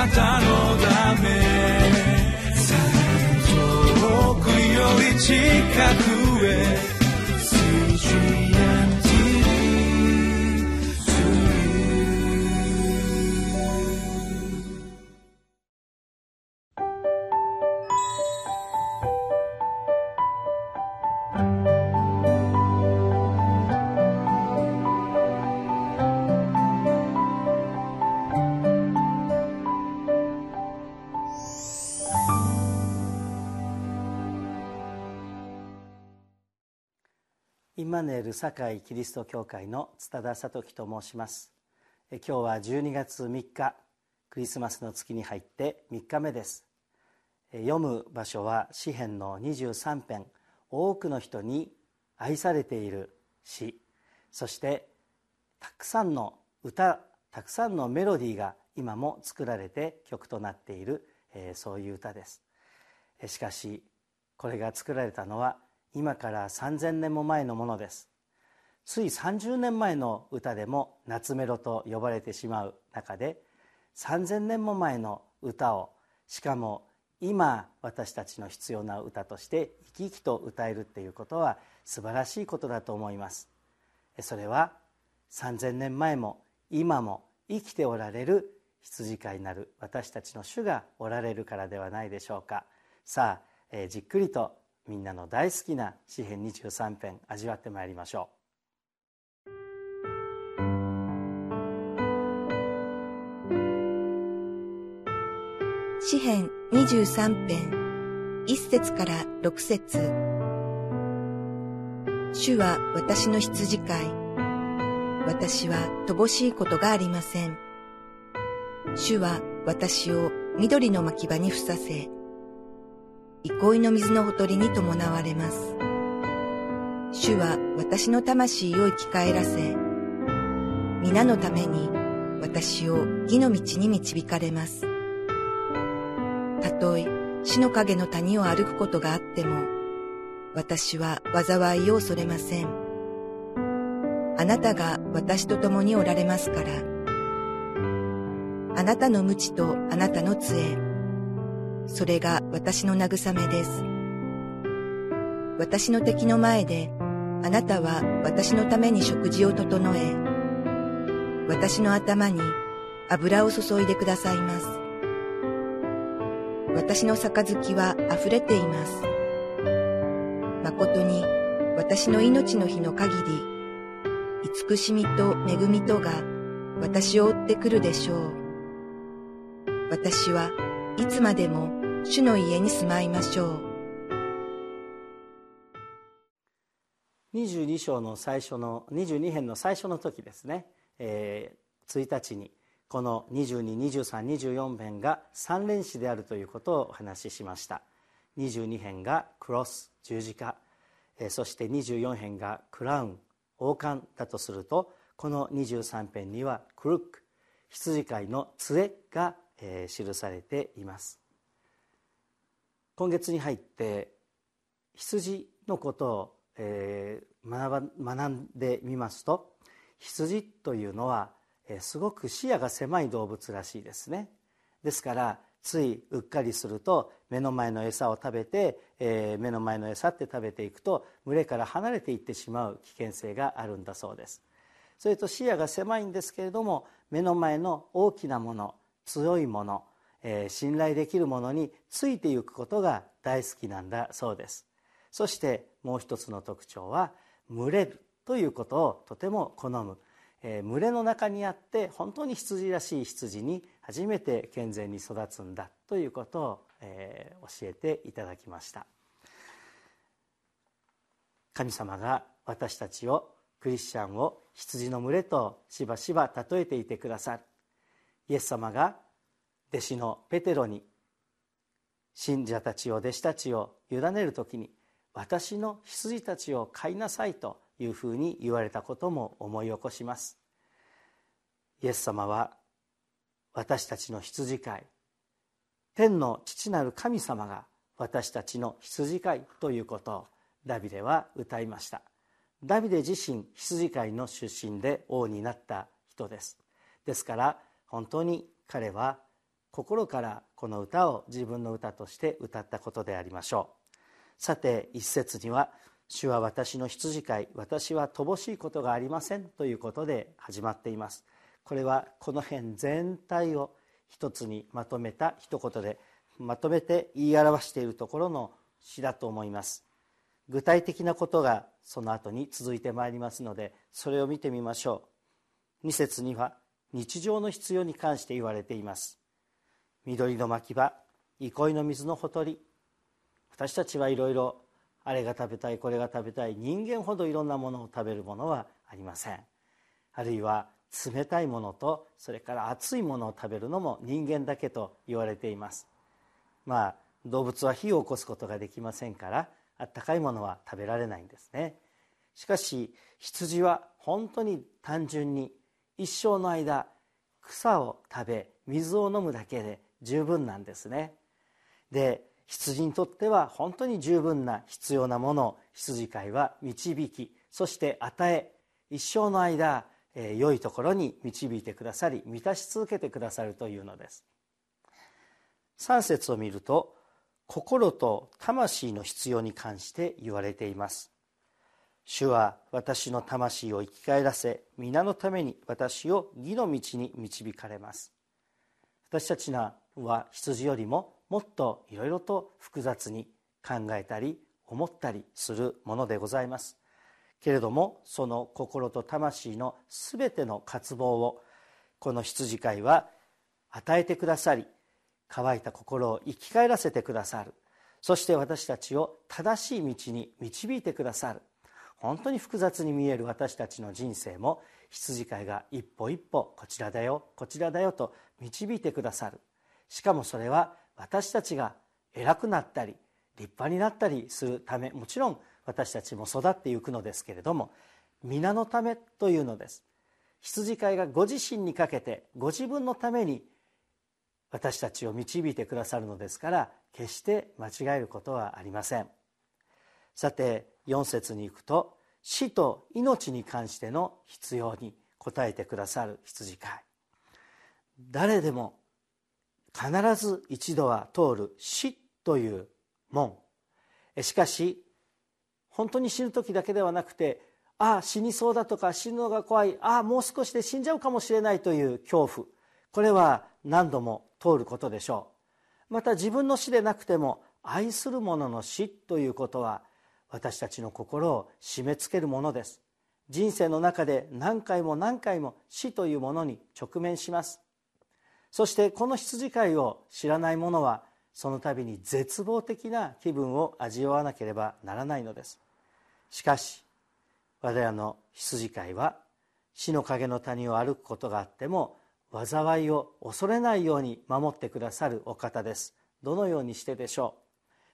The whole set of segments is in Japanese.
なたのため。遠くより近く。マヌエル堺キリスト教会の津田聡樹と申します。今日は12月3日クリスマスの月に入って3日目です。読む場所は詩編の23編多くの人に愛されている詩。そしてたくさんの歌たくさんのメロディーが今も作られて曲となっているそういう歌です。しかしこれが作られたのは今から3,000年も前のものです。つい30年前の歌でも夏メロと呼ばれてしまう中で3,000年も前の歌をしかも今私たちの必要な歌として生き生きと歌えるっていうことは素晴らしいことだと思います。それは3,000年前も今も生きておられる羊飼いなる私たちの主がおられるからではないでしょうか。さあ、えー、じっくりとみんなの大好きな詩編23編味わってまいりましょう。詩編23編1節から6節。主は私の羊飼い。私は乏しいことがありません。主は私を緑の牧場にふさせ。憩いの水のほとりに伴われます。主は私の魂を生き返らせ、皆のために私を義の道に導かれます。たとえ死の影の谷を歩くことがあっても、私は災いを恐れません。あなたが私と共におられますから、あなたの無知とあなたの杖、それが私の慰めです。私の敵の前で、あなたは私のために食事を整え、私の頭に油を注いでくださいます。私の杯は溢れています。誠に私の命の日の限り、慈しみと恵みとが私を追ってくるでしょう。私はいつまでも主の家に住まいましょう。22章の最初の22編の最初の時ですね、えー、1日にこの222324編が三連詩であるということをお話ししました。22編がクロス十字架、えー、そして24編がクラウン王冠だとするとこの23編にはクルック羊飼いの杖が、えー、記されています。今月に入って羊のことを、えー、学んでみますと羊というのは、えー、すごく視野が狭い動物らしいですね。ですからついうっかりすると目の前の餌を食べて、えー、目の前の餌って食べていくと群れから離れていってしまう危険性があるんだそうです。それと視野が狭いんですけれども目の前の大きなもの強いものえー、信頼できるものについていくことが大好きなんだそうです。そしてもう一つの特徴は群れるということをとても好む、えー、群れの中にあって本当に羊らしい羊に初めて健全に育つんだということを、えー、教えていただきました。神様が私たちをクリスチャンを羊の群れとしばしば例えていてくださる。イエス様が弟子のペテロに信者たちを弟子たちを委ねる時に私の羊たちを飼いなさいというふうに言われたことも思い起こします。イエス様は私たちの羊飼い天の父なる神様が私たちの羊飼いということをダビデは歌いました。ダビデ自身羊飼いの出身で王になった人です。ですから本当に彼は心からこの歌を自分の歌として歌ったことでありましょう。さて一節には「主は私の羊飼い私は乏しいことがありません」ということで始まっています。これはこの辺全体を一つにまとめた一言でまとめて言い表しているところの詩だと思います。具体的なことがその後に続いてまいりますのでそれを見てみましょう。2節には日常の必要に関して言われています。緑の牧場憩いの水のほとり。私たちはいろいろあれが食べたいこれが食べたい人間ほどいろんなものを食べるものはありません。あるいは冷たいものとそれから熱いものを食べるのも人間だけと言われています。まあ動物は火を起こすことができませんからあったかいものは食べられないんですね。しかし羊は本当に単純に一生の間草を食べ水を飲むだけで十分なんですね。で羊にとっては本当に十分な必要なものを羊飼いは導きそして与え一生の間、えー、良いところに導いてくださり満たし続けてくださるというのです。3節を見ると心と魂の必要に関して言われています。主は私の魂を生き返らせ皆のために私を義の道に導かれます。私たちはは羊よりももっといろいろと複雑に考えたり思ったりするものでございます。けれどもその心と魂の全ての渇望をこの羊飼いは与えてくださり乾いた心を生き返らせてくださる。そして私たちを正しい道に導いてくださる。本当に複雑に見える私たちの人生も羊飼いが一歩一歩こちらだよこちらだよと導いてくださる。しかもそれは私たちが偉くなったり立派になったりするためもちろん私たちも育っていくのですけれども皆のためというのです。羊飼いがご自身にかけてご自分のために私たちを導いてくださるのですから決して間違えることはありません。さて4節に行くと死と命に関しての必要に応えてくださる羊飼い。誰でも必ず一度は通る死という門。しかし本当に死ぬ時だけではなくてああ死にそうだとか死ぬのが怖いああもう少しで死んじゃうかもしれないという恐怖。これは何度も通ることでしょう。また自分の死でなくても愛する者の死ということは私たちの心を締め付けるものです。人生の中で何回も何回も死というものに直面します。そしてこの羊飼いを知らない者はその度に絶望的な気分を味わわなければならないのです。しかし我らの羊飼いは死の影の谷を歩くことがあっても災いを恐れないように守ってくださるお方です。どのようにしてでしょ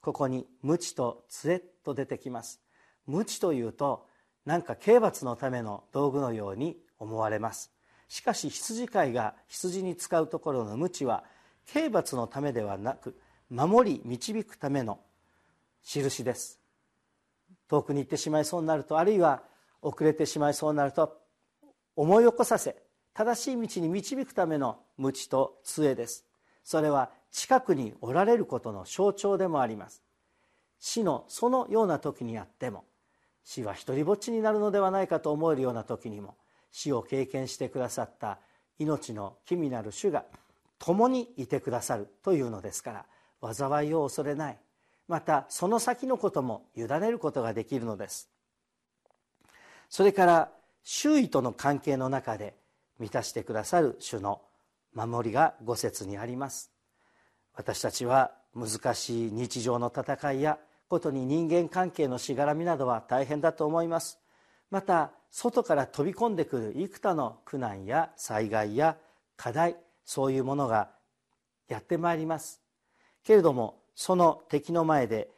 う？ここに「無知と杖」と出てきます。無知というとなんか刑罰のための道具のように思われます。しかし羊飼いが羊に使うところの鞭は刑罰のためではなく守り導くための印です。遠くに行ってしまいそうになるとあるいは遅れてしまいそうになると思い起こさせ正しい道に導くための鞭と杖です。それは近くにおられることの象徴でもあります。死のそのような時にあっても死は一りぼっちになるのではないかと思えるような時にも死を経験してくださった命の君なる主が共にいてくださるというのですから災いを恐れない。またその先のことも委ねることができるのです。それから周囲との関係の中で満たしてくださる主の守りが五節にあります。私たちは難しい日常の戦いやことに人間関係のしがらみなどは大変だと思います。また外から飛び込んでくる幾多の苦難や災害や課題そういうものがやってまいります。けれどもその敵の前で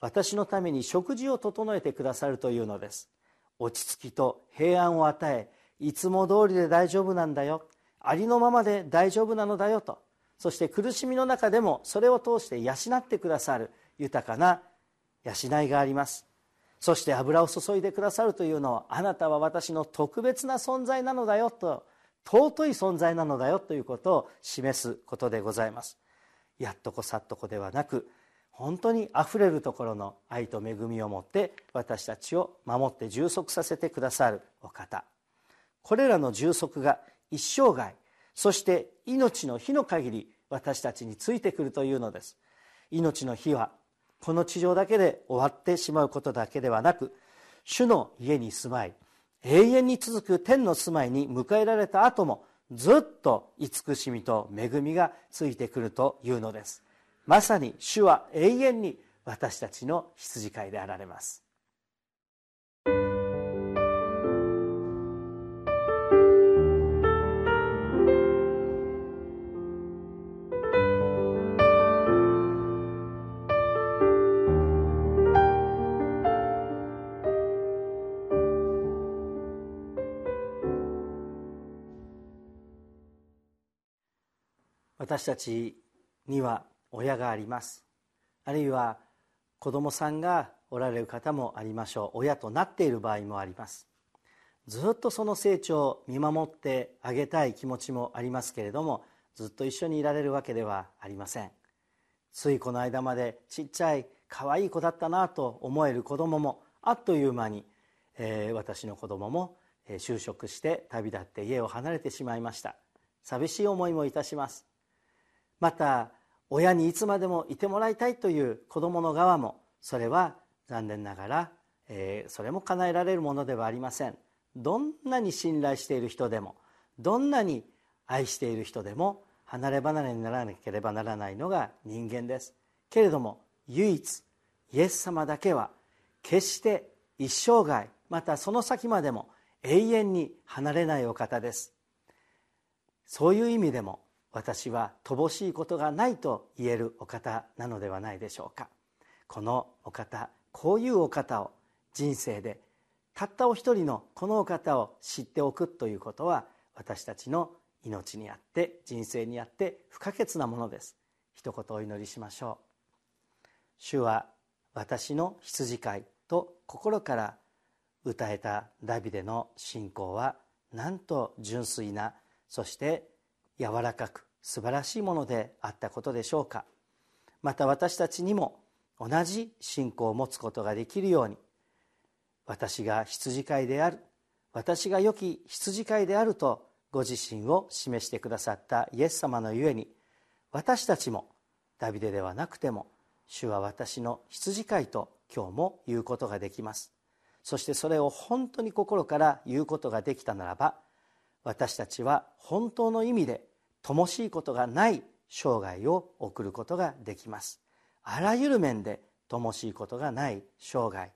私のために食事を整えてくださるというのです。落ち着きと平安を与えいつも通りで大丈夫なんだよ。ありのままで大丈夫なのだよと。そして苦しみの中でもそれを通して養ってくださる豊かな養いがあります。そして油を注いでくださるというのはあなたは私の特別な存在なのだよと尊い存在なのだよということを示すことでございます。やっとこさっとこではなく本当にあふれるところの愛と恵みを持って私たちを守って充足させてくださるお方。これらの充足が一生涯そして命の日の限り私たちについてくるというのです。命の日はこの地上だけで終わってしまうことだけではなく主の家に住まい永遠に続く天の住まいに迎えられた後もずっと慈しみと恵みがついてくるというのです。まさに主は永遠に私たちの羊飼いであられます。私たちには親があります。あるいは子供さんがおられる方もありましょう。親となっている場合もあります。ずっとその成長を見守ってあげたい気持ちもありますけれどもずっと一緒にいられるわけではありません。ついこの間までちっちゃい可愛い子だったなと思える子供もあっという間に、えー、私の子供も就職して旅立って家を離れてしまいました。寂しい思いもいたします。また親にいつまでもいてもらいたいという子どもの側もそれは残念ながら、えー、それも叶えられるものではありません。どんなに信頼している人でもどんなに愛している人でも離れ離れにならなければならないのが人間です。けれども唯一イエス様だけは決して一生涯またその先までも永遠に離れないお方です。そういう意味でも私は乏しいことがないと言えるお方なのではないでしょうか。このお方こういうお方を人生でたったお一人のこのお方を知っておくということは私たちの命にあって人生にあって不可欠なものです。一言お祈りしましょう。主は私の羊飼いと心から歌えたダビデの信仰はなんと純粋なそして柔らかく素晴らしいものであったことでしょうか。また私たちにも同じ信仰を持つことができるように私が羊飼いである私が良き羊飼いであるとご自身を示してくださったイエス様のゆえに私たちもダビデではなくても主は私の羊飼いと今日も言うことができます。そしてそれを本当に心から言うことができたならば私たちは本当の意味で乏しいことがない生涯を送ることができます。あらゆる面で乏しいことがない生涯。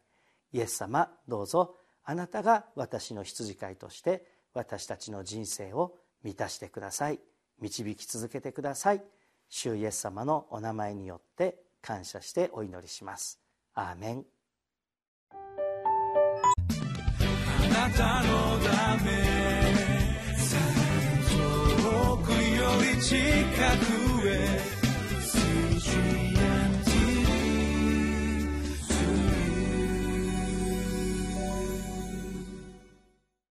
イエス様どうぞあなたが私の羊飼いとして私たちの人生を満たしてください。導き続けてください。主イエス様のお名前によって感謝してお祈りします。アーメン。あなたのためり近くへ。水準